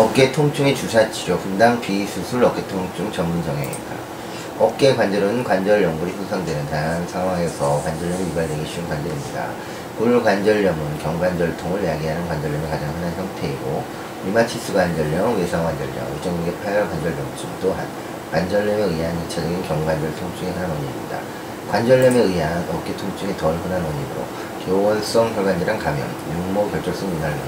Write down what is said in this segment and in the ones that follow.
어깨 통증의 주사 치료, 분당 비수술 어깨 통증 전문 정형외과. 어깨 관절은 관절 연골이 손상되는 다양한 상황에서 관절염이 유발되기 쉬운 관절입니다. 골관절염은 견관절통을 야기하는 관절염의 가장 흔한 형태이고 류마티스 관절염, 외상 관절염, 회전근개 파열 관절염증 또한 관절염에 의한 2차적인 견관절 통증의 흔한 원인입니다. 관절염에 의한 어깨 통증이 덜 흔한 원인으로 교원성 혈관질환 감염, 융모 결절성 윤활염,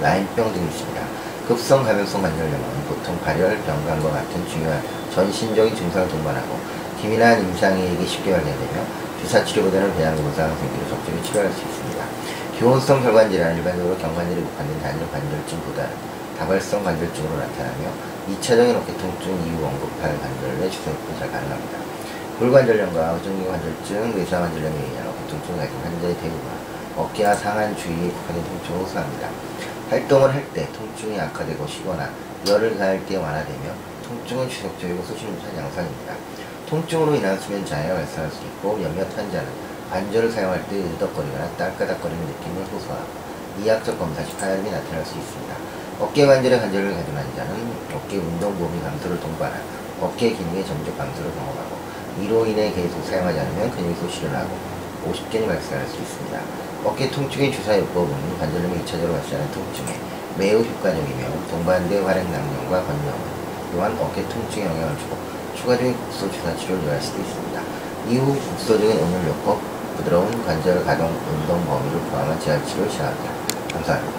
라인병 등이 있습니다. 급성 감염성 관절염은 보통 발열, 병간과 같은 중요한 전신적인 증상을 동반하고 기민한 임상에게 쉽게 발견되며 주사 치료보다는 배양 고상 생기로 적절히 치료할 수 있습니다. 교원성 혈관 질환은 일반적으로 경관절이 국한된 단일 관절증보다는 다발성 관절증으로 나타나며 2차적인 어깨 통증 이후 언급할 관절의 주사입도 잘 가능합니다. 골관절염과 의정기 관절증, 외상 관절염에 의한 어깨 통증을 가진 환자의 대부분은 어깨와 상한 주위에 국한된 통증을 호소합니다. 활동을 할 때 통증이 악화되고 쉬거나 열을 가할 때 완화되며 통증은 지속적이고 소실무산 양상입니다. 통증으로 인한 수면 장애가 발생할 수 있고 몇몇 환자는 관절을 사용할 때 으덕거리거나 딸까닥거리는 느낌을 호소하고 이학적 검사 시 파열음이 나타날 수 있습니다. 어깨 관절의 관절을 가진 환자는 어깨 운동 범위 감소를 동반한 어깨 기능의 점적 감소를 경험하고 이로 인해 계속 사용하지 않으면 근육이 소실을 하고 50견이 발생할 수 있습니다. 어깨 통증의 주사 요법은 관절염이 2차적으로 발생하는 통증에 매우 효과적이며 동반된 활액 낭염과 건염은 또한 어깨 통증에 영향을 주고 추가적인 국소 주사 치료를 요할 수도 있습니다. 이후 국소적인 오늘 요법, 부드러운 관절 가동 운동 범위를 포함한 재활 치료를 시작합니다. 감사합니다.